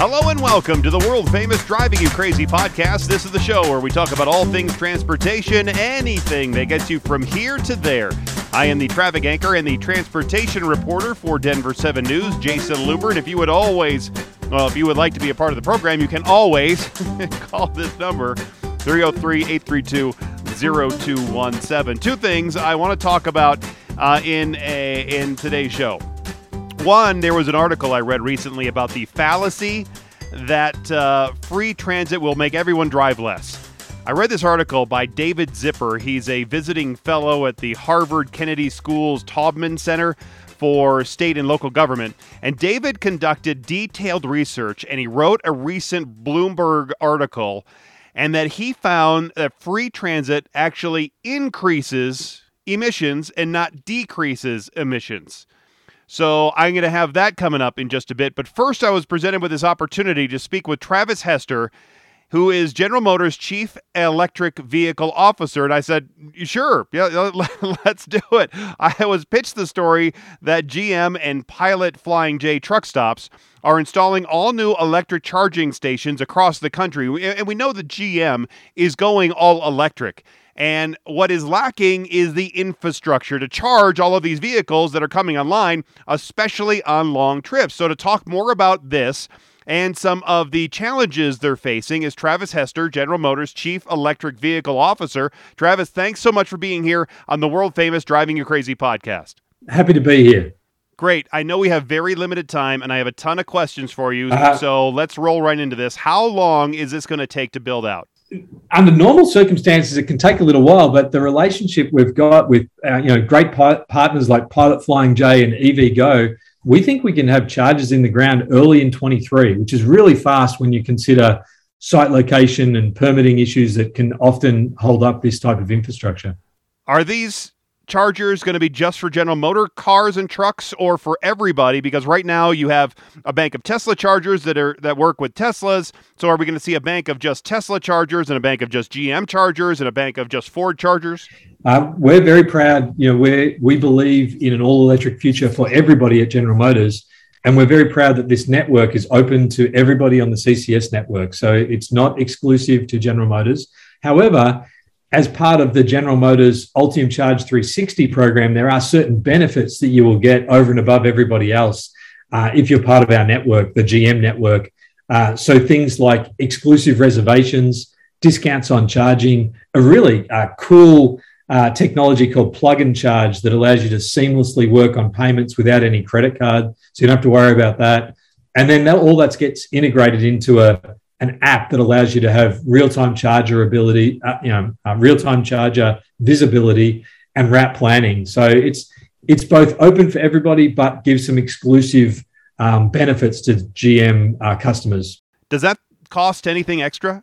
Hello and welcome to the world famous Driving You Crazy podcast. This is the show where we talk about all things transportation, anything that gets you from here to there. I am the traffic anchor and the transportation reporter for Denver 7 News, Jayson Luber. And if you would always, well, if you would like to be a part of the program, you can always call this number 303 832 0217. Two things I want to talk about uh, in, a, in today's show. One, there was an article I read recently about the fallacy that uh, free transit will make everyone drive less. I read this article by David Zipper. He's a visiting fellow at the Harvard Kennedy School's Taubman Center for State and Local Government. And David conducted detailed research and he wrote a recent Bloomberg article and that he found that free transit actually increases emissions and not decreases emissions. So I'm going to have that coming up in just a bit. But first, I was presented with this opportunity to speak with Travis Hester, who is General Motors Chief Electric Vehicle Officer. And I said, sure, yeah, let's do it. I was pitched the story that GM and Pilot Flying J truck stops are installing all new electric charging stations across the country. And we know that GM is going all electric. And what is lacking is the infrastructure to charge all of these vehicles that are coming online, especially on long trips. So, to talk more about this, and some of the challenges they're facing is Travis Hester, General Motors Chief Electric Vehicle Officer. Travis, thanks so much for being here on the world famous Driving You Crazy podcast. Happy to be here. Great. I know we have very limited time and I have a ton of questions for you. Uh-huh. So let's roll right into this. How long is this going to take to build out? under normal circumstances, it can take a little while, but the relationship we've got with uh, you know great pi- partners like Pilot Flying J and EVgo, we think we can have charges in the ground early in 23, which is really fast when you consider site location and permitting issues that can often hold up this type of infrastructure. Are these chargers going to be just for General Motor cars and trucks or for everybody? Because right now you have a bank of Tesla chargers that are that work with Teslas. So are we going to see a bank of just Tesla chargers and a bank of just GM chargers and a bank of just Ford chargers? Uh, we're very proud. You know, we we believe in an all electric future for everybody at General Motors. And we're very proud that this network is open to everybody on the CCS network. So it's not exclusive to General Motors. However, as part of the General Motors Ultium Charge 360 program, there are certain benefits that you will get over and above everybody else uh, if you're part of our network, the GM network. Uh, so things like exclusive reservations, discounts on charging, a really uh, cool uh, technology called plug and charge that allows you to seamlessly work on payments without any credit card. So you don't have to worry about that. And then that, all that gets integrated into a an app that allows you to have real-time charger ability, uh, you know, uh, real-time charger visibility and route planning. So it's it's both open for everybody, but gives some exclusive um, benefits to GM uh, customers. Does that cost anything extra?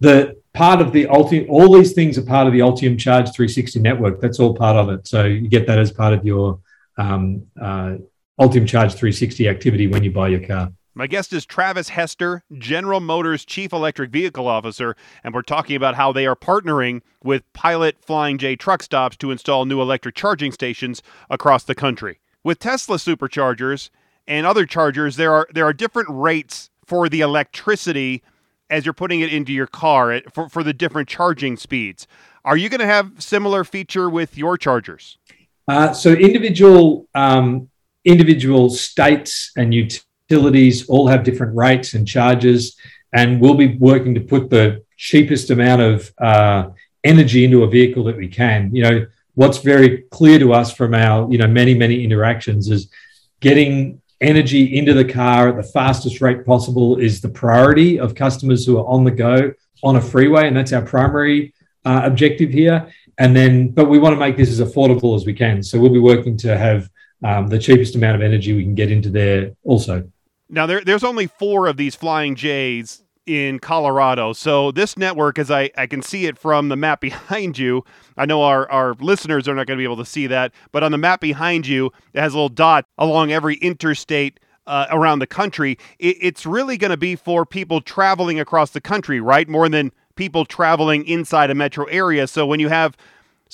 The part of the Ultium, all these things are part of the Ultium Charge 360 network. That's all part of it. So you get that as part of your um, uh, Ultium Charge 360 activity when you buy your car. My guest is Travis Hester, General Motors Chief Electric Vehicle Officer, and we're talking about how they are partnering with Pilot Flying J truck stops to install new electric charging stations across the country. With Tesla superchargers and other chargers, there are there are different rates for the electricity as you're putting it into your car eh, for, for the different charging speeds. Are you going to have similar feature with your chargers? Uh, so individual um, individual states and utilities utilities all have different rates and charges, and we'll be working to put the cheapest amount of uh, energy into a vehicle that we can. You know, what's very clear to us from our you know many many interactions is getting energy into the car at the fastest rate possible is the priority of customers who are on the go on a freeway, and that's our primary uh, objective here. And then, but we want to make this as affordable as we can. So we'll be working to have um, the cheapest amount of energy we can get into there also. Now there, there's only four of these Flying J's in Colorado. So this network, as I, I can see it from the map behind you, I know our, our listeners are not going to be able to see that, but on the map behind you, it has a little dot along every interstate uh, around the country. It, it's really going to be for people traveling across the country, right? More than people traveling inside a metro area. So when you have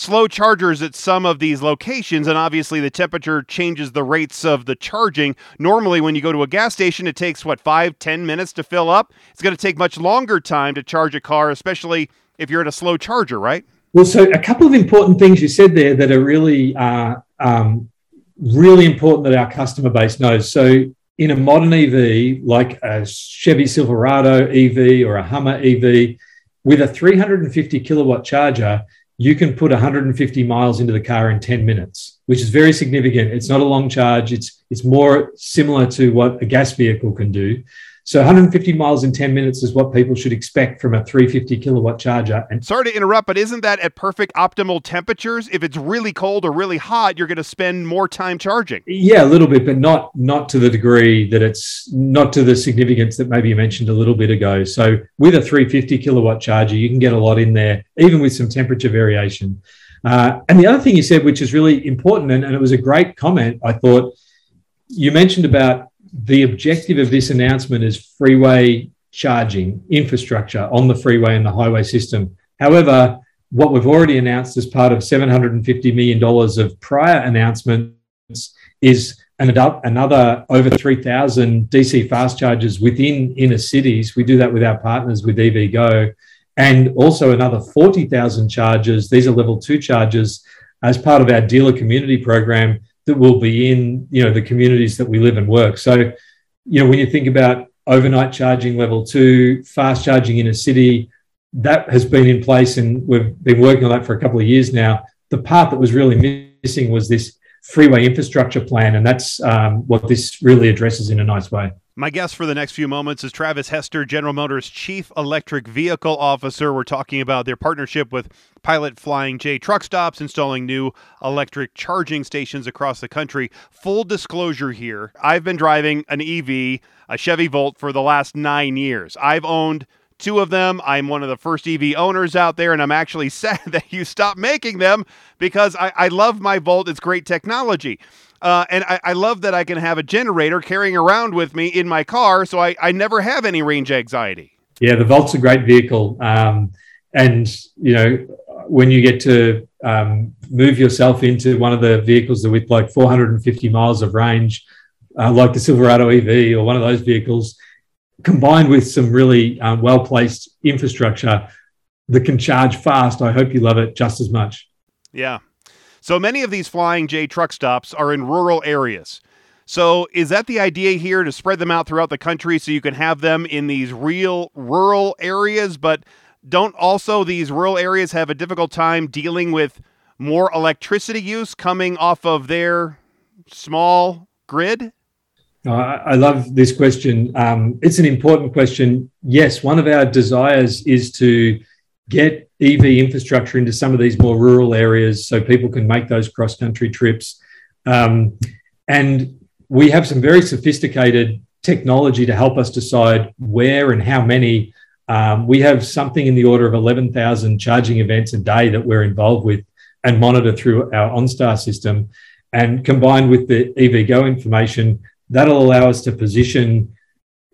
slow chargers at some of these locations, and obviously the temperature changes the rates of the charging. Normally, when you go to a gas station, it takes what five, ten minutes to fill up. It's going to take much longer time to charge a car, especially if you're at a slow charger, right? Well, so a couple of important things you said there that are really, uh, um, really important that our customer base knows. So, in a modern EV like a Chevy Silverado EV or a Hummer EV, with a 350 kilowatt charger, you can put 150 miles into the car in 10 minutes, which is very significant. It's not a long charge. It's it's more similar to what a gas vehicle can do. So 150 miles in 10 minutes is what people should expect from a 350 kilowatt charger. And sorry to interrupt, but isn't that at perfect optimal temperatures? If it's really cold or really hot, you're going to spend more time charging. Yeah, a little bit, but not not to the degree that it's not to the significance that maybe you mentioned a little bit ago. So with a 350 kilowatt charger, you can get a lot in there, even with some temperature variation. Uh, and the other thing you said, which is really important, and, and it was a great comment, I thought, you mentioned about the objective of this announcement is freeway charging infrastructure on the freeway and the highway system. However, what we've already announced as part of $750 million of prior announcements is another over 3,000 DC fast chargers within inner cities. We do that with our partners with EVgo, and also another 40,000 chargers. These are level two chargers as part of our dealer community program that will be in you know the communities that we live and work. So, you know, when you think about overnight charging level two, fast charging in a city, that has been in place, and we've been working on that for a couple of years now. The part that was really missing was this freeway infrastructure plan, and that's um, what this really addresses in a nice way. My guest for the next few moments is Travis Hester, General Motors Chief Electric Vehicle Officer. We're talking about their partnership with Pilot Flying J Truck Stops, installing new electric charging stations across the country. Full disclosure here I've been driving an EV, a Chevy Volt, for the last nine years. I've owned two of them. I'm one of the first EV owners out there, and I'm actually sad that you stopped making them because I, I love my Volt. It's great technology. Uh, and I, I, love that I can have a generator carrying around with me in my car, so I, I never have any range anxiety. Yeah, the Volt's a great vehicle, um, and you know when you get to um, move yourself into one of the vehicles that with like 450 miles of range, uh, like the Silverado EV or one of those vehicles, combined with some really um, well placed infrastructure that can charge fast, I hope you love it just as much. Yeah, so many of these Flying J truck stops are in rural areas. So is that the idea here to spread them out throughout the country so you can have them in these real rural areas, but don't also these rural areas have a difficult time dealing with more electricity use coming off of their small grid? I love this question. Um, it's an important question. Yes, one of our desires is to get EV infrastructure into some of these more rural areas so people can make those cross country trips. Um, and we have some very sophisticated technology to help us decide where and how many. Um, we have something in the order of 11,000 charging events a day that we're involved with and monitor through our OnStar system. And combined with the EVgo information, that'll allow us to position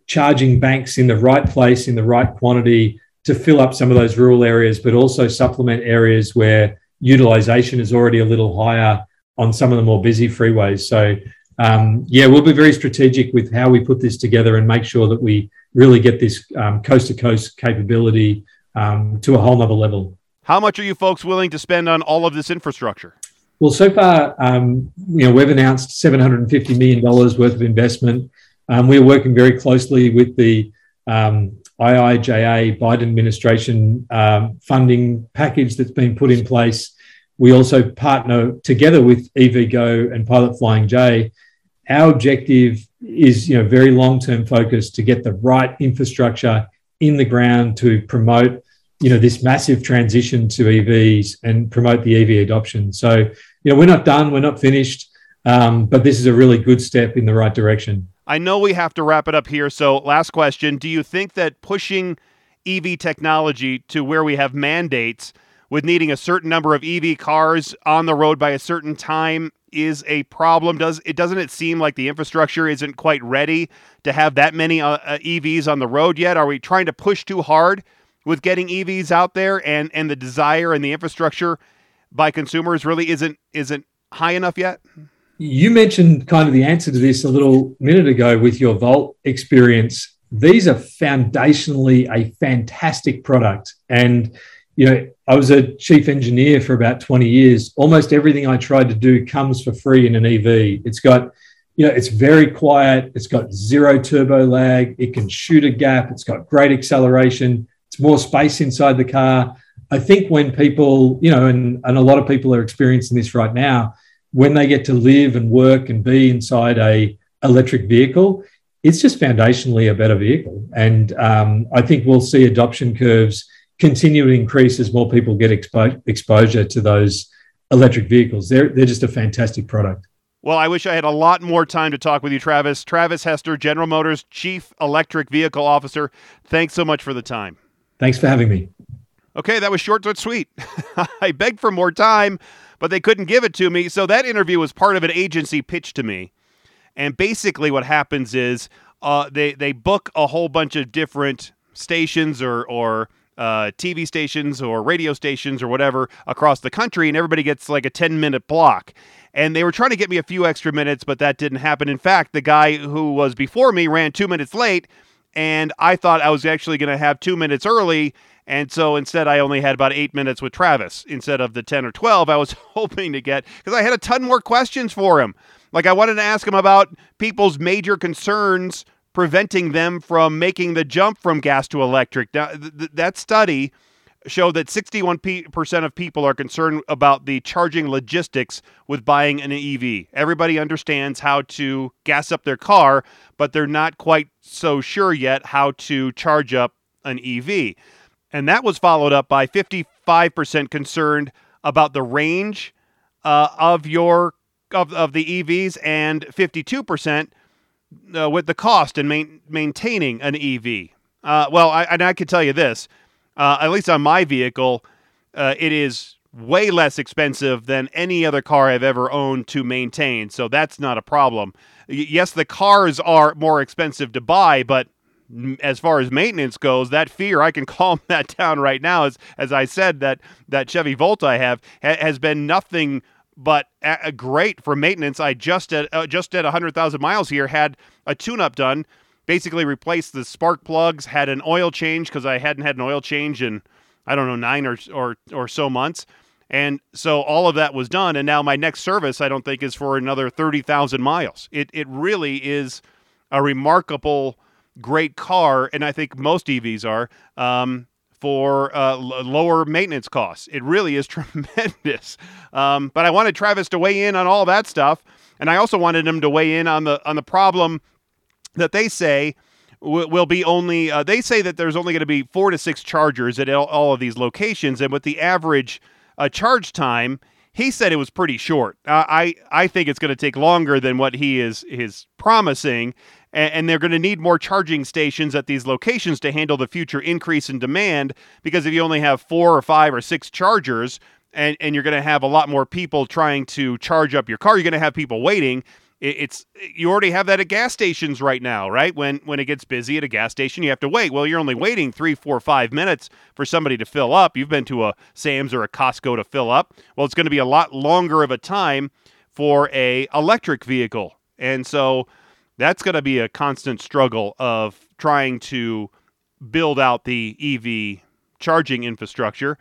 charging banks in the right place, in the right quantity, to fill up some of those rural areas, but also supplement areas where utilization is already a little higher on some of the more busy freeways. So, um, yeah, we'll be very strategic with how we put this together and make sure that we really get this coast to coast capability um, to a whole nother level. How much are you folks willing to spend on all of this infrastructure? Well, so far, um, you know, we've announced $750 million worth of investment. Um, we're working very closely with the um, IIJA Biden administration um, funding package that's been put in place. We also partner together with EVgo and Pilot Flying J. Our objective is, you know, very long-term focus to get the right infrastructure in the ground to promote, you know, this massive transition to EVs and promote the EV adoption. So, you know, we're not done, we're not finished, um, but this is a really good step in the right direction. I know we have to wrap it up here. So, last question Do you think that pushing EV technology to where we have mandates with needing a certain number of EV cars on the road by a certain time is a problem? Does it doesn't it seem like the infrastructure isn't quite ready to have that many uh, uh EVs on the road yet? Are we trying to push too hard with getting EVs out there and and the desire and the infrastructure by consumers really isn't isn't high enough yet? You mentioned kind of the answer to this a little minute ago with your Volt experience. These are foundationally a fantastic product. And, you know, I was a chief engineer for about 20 years. Almost everything I tried to do comes for free in an EV. It's got, you know, it's very quiet. It's got zero turbo lag. It can shoot a gap. It's got great acceleration. It's more space inside the car. I think when people, you know, and, and a lot of people are experiencing this right now, when they get to live and work and be inside a electric vehicle, it's just foundationally a better vehicle. And um, I think we'll see adoption curves continue to increase as more people get expo- exposure to those electric vehicles. They're, they're just a fantastic product. Well, I wish I had a lot more time to talk with you, Travis. Travis Hester, General Motors Chief Electric Vehicle Officer. Thanks so much for the time. Thanks for having me. Okay, that was short but sweet. I begged for more time, but they couldn't give it to me. So that interview was part of an agency pitch to me. And basically, what happens is uh, they they book a whole bunch of different stations or or uh, TV stations or radio stations or whatever across the country, and everybody gets like a ten minute block. And they were trying to get me a few extra minutes, but that didn't happen. In fact, the guy who was before me ran two minutes late, and I thought I was actually going to have two minutes early and so instead, I only had about eight minutes with Travis instead of the 10 or 12 I was hoping to get because I had a ton more questions for him. Like, I wanted to ask him about people's major concerns preventing them from making the jump from gas to electric. Now, th- that study showed that 61% of people are concerned about the charging logistics with buying an EV. Everybody understands how to gas up their car, but they're not quite so sure yet how to charge up an EV. And that was followed up by 55% concerned about the range uh, of your of, of the EVs and 52% uh, with the cost and main, maintaining an EV. Uh, well, I, and I can tell you this, uh, at least on my vehicle, uh, it is way less expensive than any other car I've ever owned to maintain. So that's not a problem. Y- yes, the cars are more expensive to buy, but as far as maintenance goes, that fear I can calm that down right now. As as I said, that that Chevy Volt I have ha- has been nothing but a- great for maintenance. I just at uh, just at hundred thousand miles here had a tune-up done. Basically replaced the spark plugs, had an oil change because I hadn't had an oil change in I don't know nine or or or so months. And so all of that was done, and now my next service I don't think is for another thirty thousand miles. It it really is a remarkable great car, and I think most EVs are, um, for uh, l- lower maintenance costs. It really is tremendous. Um, but I wanted Travis to weigh in on all that stuff, and I also wanted him to weigh in on the on the problem that they say will be only. Uh, they say that there's only going to be four to six chargers at all, of these locations, and with the average uh, charge time. He said it was pretty short. Uh, I I think it's going to take longer than what he is is promising, and, and they're going to need more charging stations at these locations to handle the future increase in demand. Because if you only have four or five or six chargers, and, and you're going to have a lot more people trying to charge up your car, you're going to have people waiting. It's you already have that at gas stations right now, right? When when it gets busy at a gas station, you have to wait. Well, you're only waiting three, four, five minutes for somebody to fill up. You've been to a Sam's or a Costco to fill up. Well, it's going to be a lot longer of a time for a electric vehicle, and so that's going to be a constant struggle of trying to build out the EV charging infrastructure.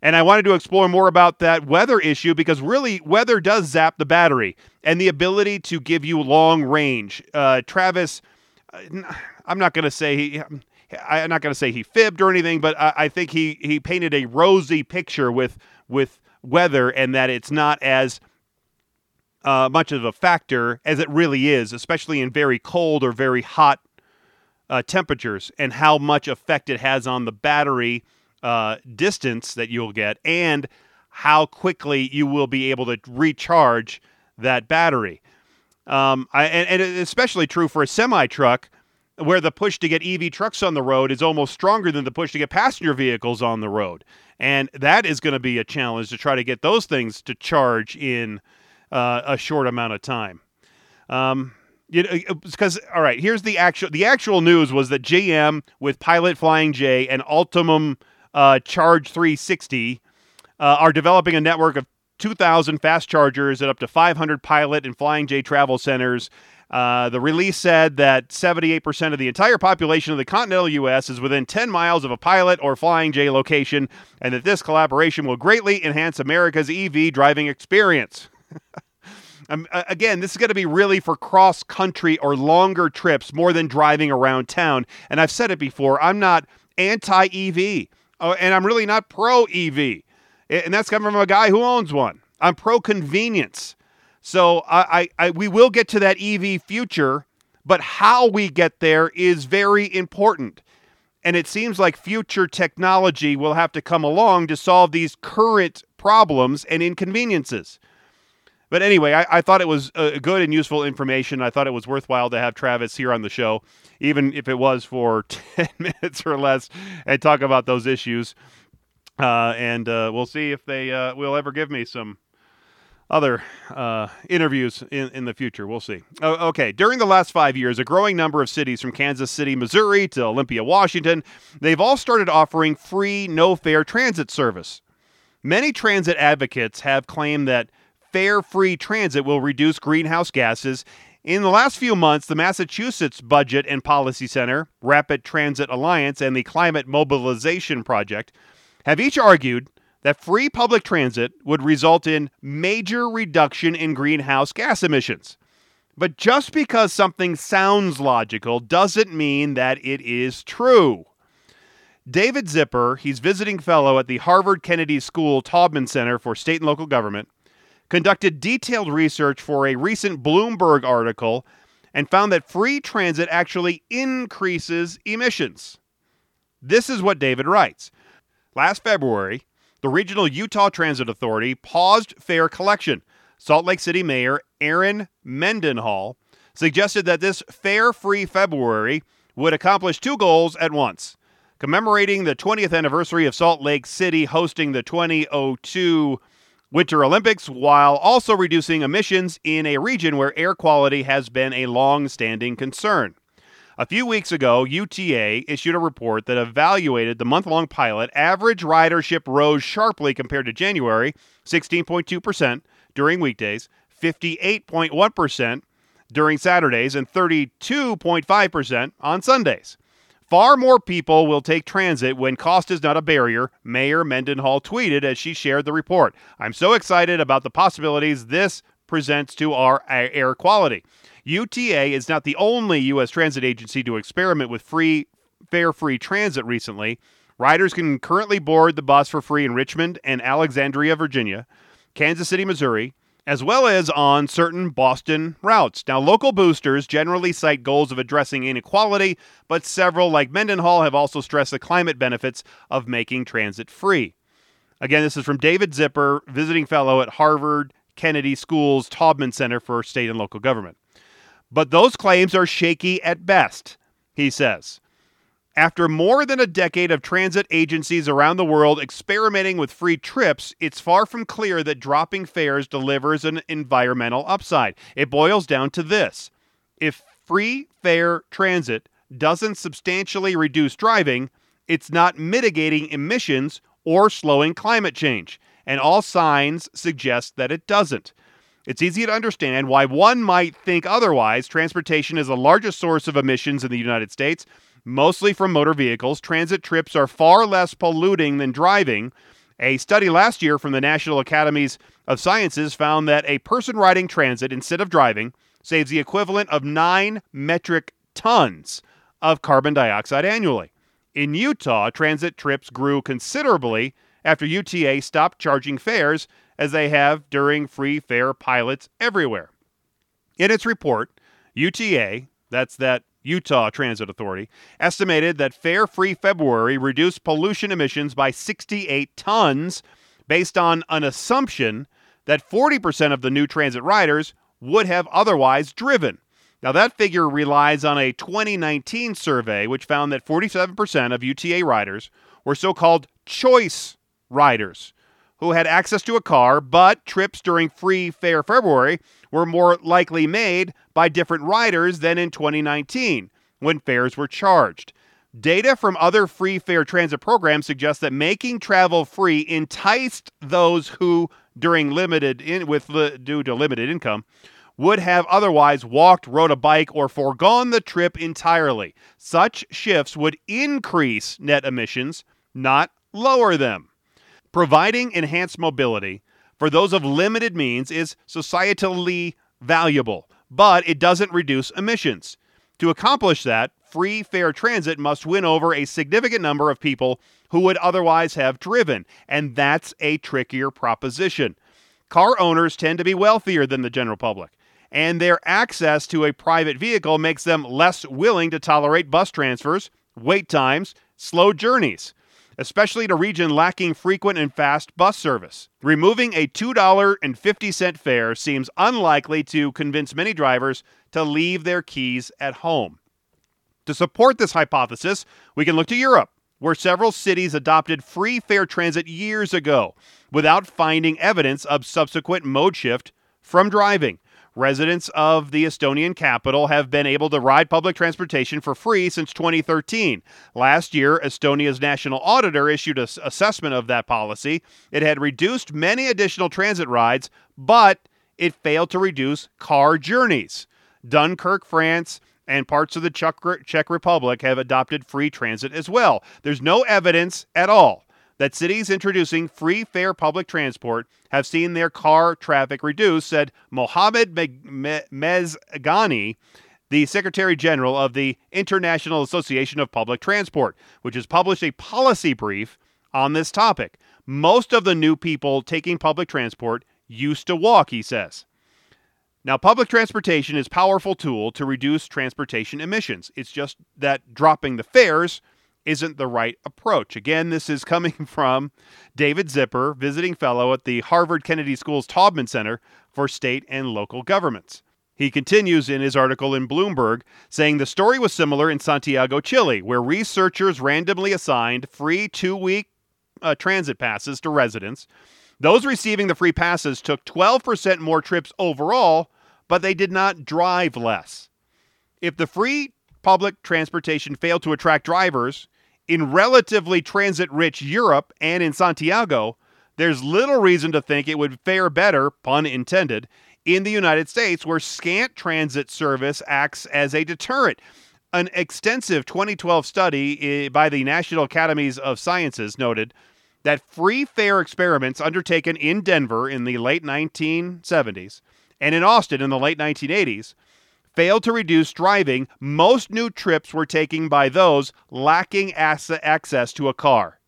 And I wanted to explore more about that weather issue because really, weather does zap the battery and the ability to give you long range. Uh, Travis, uh, I'm not going to say he. I'm not going to say he fibbed or anything, but I, I think he, he painted a rosy picture with with weather and that it's not as uh, much of a factor as it really is, especially in very cold or very hot uh, temperatures, and how much effect it has on the battery uh, distance that you'll get, and how quickly you will be able to recharge that battery. Um, I, and, and especially true for a semi truck where the push to get EV trucks on the road is almost stronger than the push to get passenger vehicles on the road. And that is going to be a challenge to try to get those things to charge in uh, a short amount of time. Um, you know, because all right, here's the actual the actual news was that GM with Pilot Flying J and Ultium uh, Charge 360 uh, are developing a network of 2,000 fast chargers at up to 500 pilot and Flying J travel centers. Uh, the release said that 78% of the entire population of the continental U.S. is within 10 miles of a pilot or Flying J location, and that this collaboration will greatly enhance America's EV driving experience. um, again, this is going to be really for cross country or longer trips more than driving around town. And I've said it before I'm not anti EV, uh, and I'm really not pro EV. And that's coming from a guy who owns one. I'm pro convenience. So I, I, I, we will get to that EV future, but how we get there is very important. And it seems like future technology will have to come along to solve these current problems and inconveniences. But anyway, I, I thought it was uh, good and useful information. I thought it was worthwhile to have Travis here on the show, even if it was for 10 minutes or less, and talk about those issues. Uh, and uh, we'll see if they uh, will ever give me some other uh, interviews in, in the future. We'll see. okay. During the last five years, a growing number of cities from Kansas City, Missouri to Olympia, Washington, they've all started offering free, no fare transit service. Many transit advocates have claimed that fare free transit will reduce greenhouse gases. In the last few months, the Massachusetts Budget and Policy Center, Rapid Transit Alliance, and the Climate Mobilization Project have each argued that free public transit would result in major reduction in greenhouse gas emissions. But just because something sounds logical doesn't mean that it is true. David Zipper, he's visiting fellow at the Harvard Kennedy School Taubman Center for State and Local Government, conducted detailed research for a recent Bloomberg article and found that free transit actually increases emissions. This is what David writes. Last February, the Regional Utah Transit Authority paused fare collection. Salt Lake City Mayor Erin Mendenhall suggested that this fare free February would accomplish two goals at once commemorating the 20th anniversary of Salt Lake City hosting the 2002 Winter Olympics while also reducing emissions in a region where air quality has been a long standing concern. A few weeks ago, UTA issued a report that evaluated the month long pilot. Average ridership rose sharply compared to January, 16.2% during weekdays, 58.1% during Saturdays, and 32.5% on Sundays. Far more people will take transit when cost is not a barrier, Mayor Mendenhall tweeted as she shared the report. I'm so excited about the possibilities this presents to our air quality. UTA is not the only U.S. transit agency to experiment with free, fare free transit recently. Riders can currently board the bus for free in Richmond and Alexandria, Virginia, Kansas City, Missouri, as well as on certain Boston routes. Now, local boosters generally cite goals of addressing inequality, but several, like Mendenhall, have also stressed the climate benefits of making transit free. Again, this is from David Zipper, visiting fellow at Harvard Kennedy School's Taubman Center for State and Local Government. But those claims are shaky at best, he says. After more than a decade of transit agencies around the world experimenting with free trips, it's far from clear that dropping fares delivers an environmental upside. It boils down to this if free fare transit doesn't substantially reduce driving, it's not mitigating emissions or slowing climate change. And all signs suggest that it doesn't. It's easy to understand why one might think otherwise. Transportation is the largest source of emissions in the United States, mostly from motor vehicles. Transit trips are far less polluting than driving. A study last year from the National Academies of Sciences found that a person riding transit instead of driving saves the equivalent of 9 metric tons of carbon dioxide annually. In Utah, transit trips grew considerably after UTA stopped charging fares as they have during free fare pilots everywhere. In its report, UTA, that's that Utah Transit Authority, estimated that fare free February reduced pollution emissions by 68 tons based on an assumption that 40% of the new transit riders would have otherwise driven. Now, that figure relies on a 2019 survey, which found that 47% of UTA riders were so called choice riders, who had access to a car, but trips during free fare February were more likely made by different riders than in 2019 when fares were charged. Data from other free fare transit programs suggests that making travel free enticed those who, during limited in, with due to limited income, would have otherwise walked, rode a bike, or foregone the trip entirely. Such shifts would increase net emissions, not lower them. Providing enhanced mobility for those of limited means is societally valuable, but it doesn't reduce emissions. To accomplish that, free fair transit must win over a significant number of people who would otherwise have driven, and that's a trickier proposition. Car owners tend to be wealthier than the general public, and their access to a private vehicle makes them less willing to tolerate bus transfers, wait times, slow journeys especially in a region lacking frequent and fast bus service. Removing a $2.50 fare seems unlikely to convince many drivers to leave their keys at home. To support this hypothesis, we can look to Europe, where several cities adopted free fare transit years ago without finding evidence of subsequent mode shift from driving. Residents of the Estonian capital have been able to ride public transportation for free since 2013. Last year, Estonia's national auditor issued an assessment of that policy. It had reduced many additional transit rides, but it failed to reduce car journeys. Dunkirk, France, and parts of the Czech Republic have adopted free transit as well. There's no evidence at all that cities introducing free fare public transport have seen their car traffic reduce, said Mohamed Mezghani, the Secretary General of the International Association of Public Transport, which has published a policy brief on this topic. Most of the new people taking public transport used to walk, he says. Now, public transportation is a powerful tool to reduce transportation emissions. It's just that dropping the fares isn't the right approach. Again, this is coming from David Zipper, visiting fellow at the Harvard Kennedy School's Taubman Center for State and Local Governments. He continues in his article in Bloomberg, saying the story was similar in Santiago, Chile, where researchers randomly assigned free two week uh, transit passes to residents. Those receiving the free passes took 12% more trips overall, but they did not drive less. If the free public transportation failed to attract drivers, in relatively transit rich Europe and in Santiago, there's little reason to think it would fare better, pun intended, in the United States, where scant transit service acts as a deterrent. An extensive 2012 study eh, by the National Academies of Sciences noted that free fare experiments undertaken in Denver in the late 1970s and in Austin in the late 1980s failed to reduce driving, most new trips were taken by those lacking access to a car.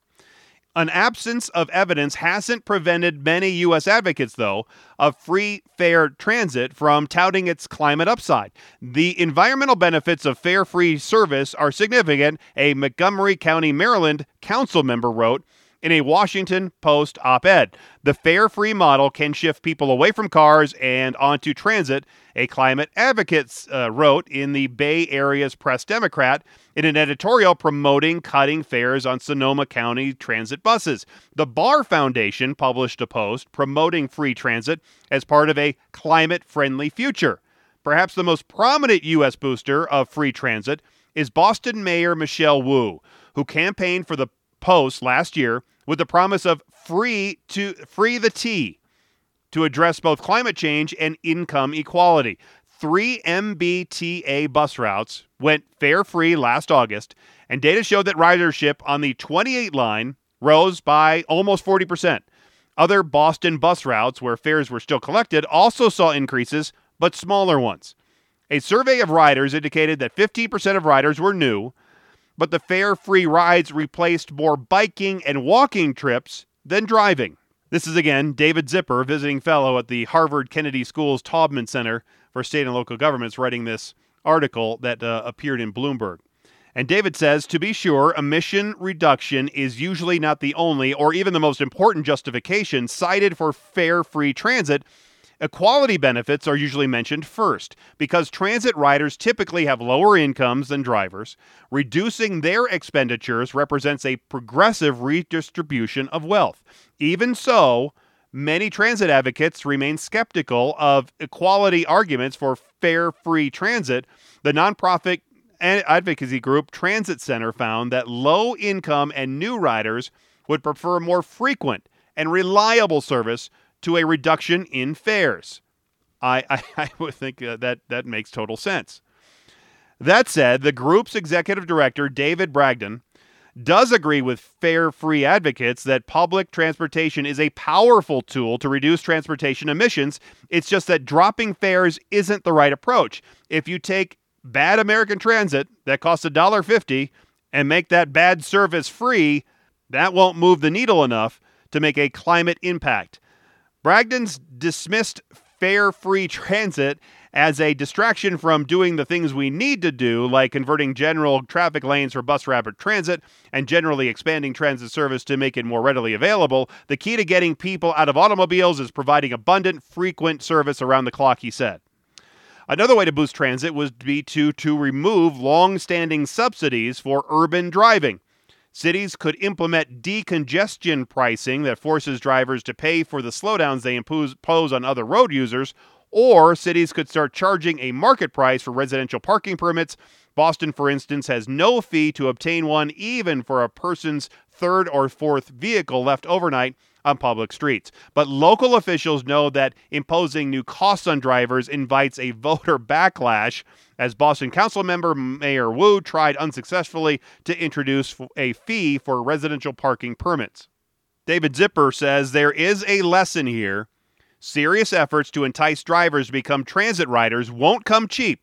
An absence of evidence hasn't prevented many U.S. advocates, though, of free fare transit from touting its climate upside. The environmental benefits of fare free service are significant, a Montgomery County, Maryland council member wrote in a Washington Post op ed. The fare free model can shift people away from cars and onto transit, a climate advocate uh, wrote in the Bay Area's Press Democrat in an editorial promoting cutting fares on Sonoma County transit buses. The Barr Foundation published a post promoting free transit as part of a climate friendly future. Perhaps the most prominent U.S. booster of free transit is Boston Mayor Michelle Wu, who campaigned for the Post last year with the promise of free to free the T to address both climate change and income equality. Three MBTA bus routes went fare free last August, and data showed that ridership on the 28 line rose by almost 40%. Other Boston bus routes where fares were still collected also saw increases, but smaller ones. A survey of riders indicated that 15% of riders were new, but the fare free rides replaced more biking and walking trips than driving. This is again David Zipper, visiting fellow at the Harvard Kennedy School's Taubman Center for State and Local Governments, writing this article that uh, appeared in Bloomberg. And David says, to be sure, emission reduction is usually not the only or even the most important justification cited for fare free transit Equality benefits are usually mentioned first because transit riders typically have lower incomes than drivers. Reducing their expenditures represents a progressive redistribution of wealth. Even so, many transit advocates remain skeptical of equality arguments for fare free transit. The nonprofit advocacy group Transit Center found that low income and new riders would prefer more frequent and reliable service to a reduction in fares. I, I, I would think uh, that that makes total sense. That said, the group's executive director, David Bragdon, does agree with fare free advocates that public transportation is a powerful tool to reduce transportation emissions. It's just that dropping fares isn't the right approach. If you take bad American transit that costs $1.50 and make that bad service free, that won't move the needle enough to make a climate impact. Bragdon's dismissed fare free transit as a distraction from doing the things we need to do, like converting general traffic lanes for bus rapid transit and generally expanding transit service to make it more readily available. The key to getting people out of automobiles is providing abundant, frequent service around the clock, he said. Another way to boost transit would be to, to remove long standing subsidies for urban driving. Cities could implement decongestion pricing that forces drivers to pay for the slowdowns they impose, on other road users, or cities could start charging a market price for residential parking permits. Boston, for instance, has no fee to obtain one, even for a person's third or fourth vehicle left overnight on public streets. But local officials know that imposing new costs on drivers invites a voter backlash, as Boston Council member Mayor Wu tried unsuccessfully to introduce a fee for residential parking permits. David Zipper says there is a lesson here. Serious efforts to entice drivers to become transit riders won't come cheap.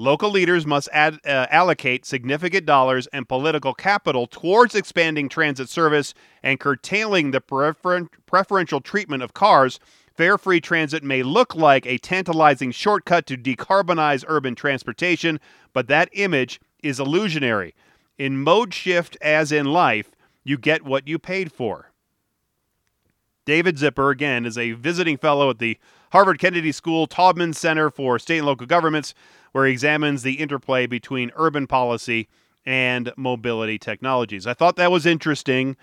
Local leaders must uh, allocate significant dollars and political capital towards expanding transit service and curtailing the prefer- preferential treatment of cars. Fare free transit may look like a tantalizing shortcut to decarbonize urban transportation, but that image is illusionary. In mode shift, as in life, you get what you paid for. David Zipper, again, is a visiting fellow at the Harvard Kennedy School Taubman Center for State and Local Governments where he examines the interplay between urban policy and mobility technologies. I thought that was interesting,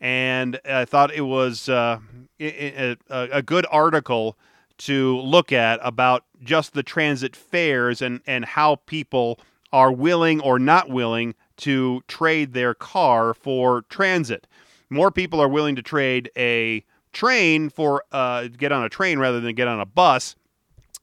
and I thought it was uh, a, a good article to look at about just the transit fares and, and how people are willing or not willing to trade their car for transit. More people are willing to trade a train for uh, get on a train rather than get on a bus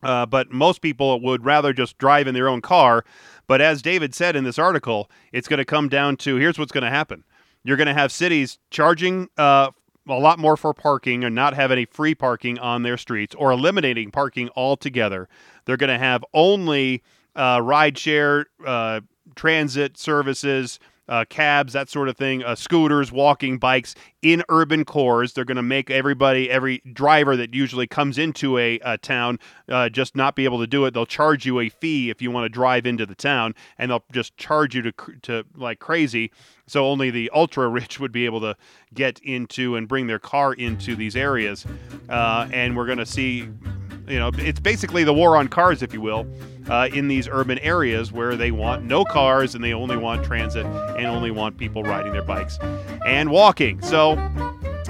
uh, but most people would rather just drive in their own car. But as David said in this article, it's going to come down to here's what's going to happen. You're going to have cities charging uh, a lot more for parking and not have any free parking on their streets or eliminating parking altogether. They're going to have only uh, ride share uh, transit services uh, cabs, that sort of thing, uh, scooters, walking, bikes in urban cores. They're going to make everybody, every driver that usually comes into a, a town, uh, just not be able to do it. They'll charge you a fee if you want to drive into the town, and they'll just charge you to to like crazy. So only the ultra rich would be able to get into and bring their car into these areas, uh, and we're going to see you know, it's basically the war on cars, if you will, uh, in these urban areas where they want no cars and they only want transit and only want people riding their bikes and walking. So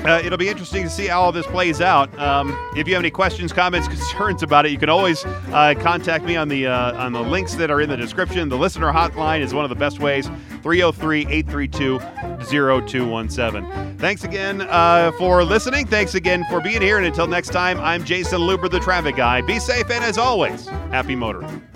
uh, it'll be interesting to see how all this plays out. Um, if you have any questions, comments, concerns about it, you can always uh, contact me on the uh, on the links that are in the description. The listener hotline is one of the best ways 303 832 0217. Thanks again uh, for listening. Thanks again for being here. And until next time, I'm Jayson Luber, the traffic guy. Be safe and as always, happy motoring.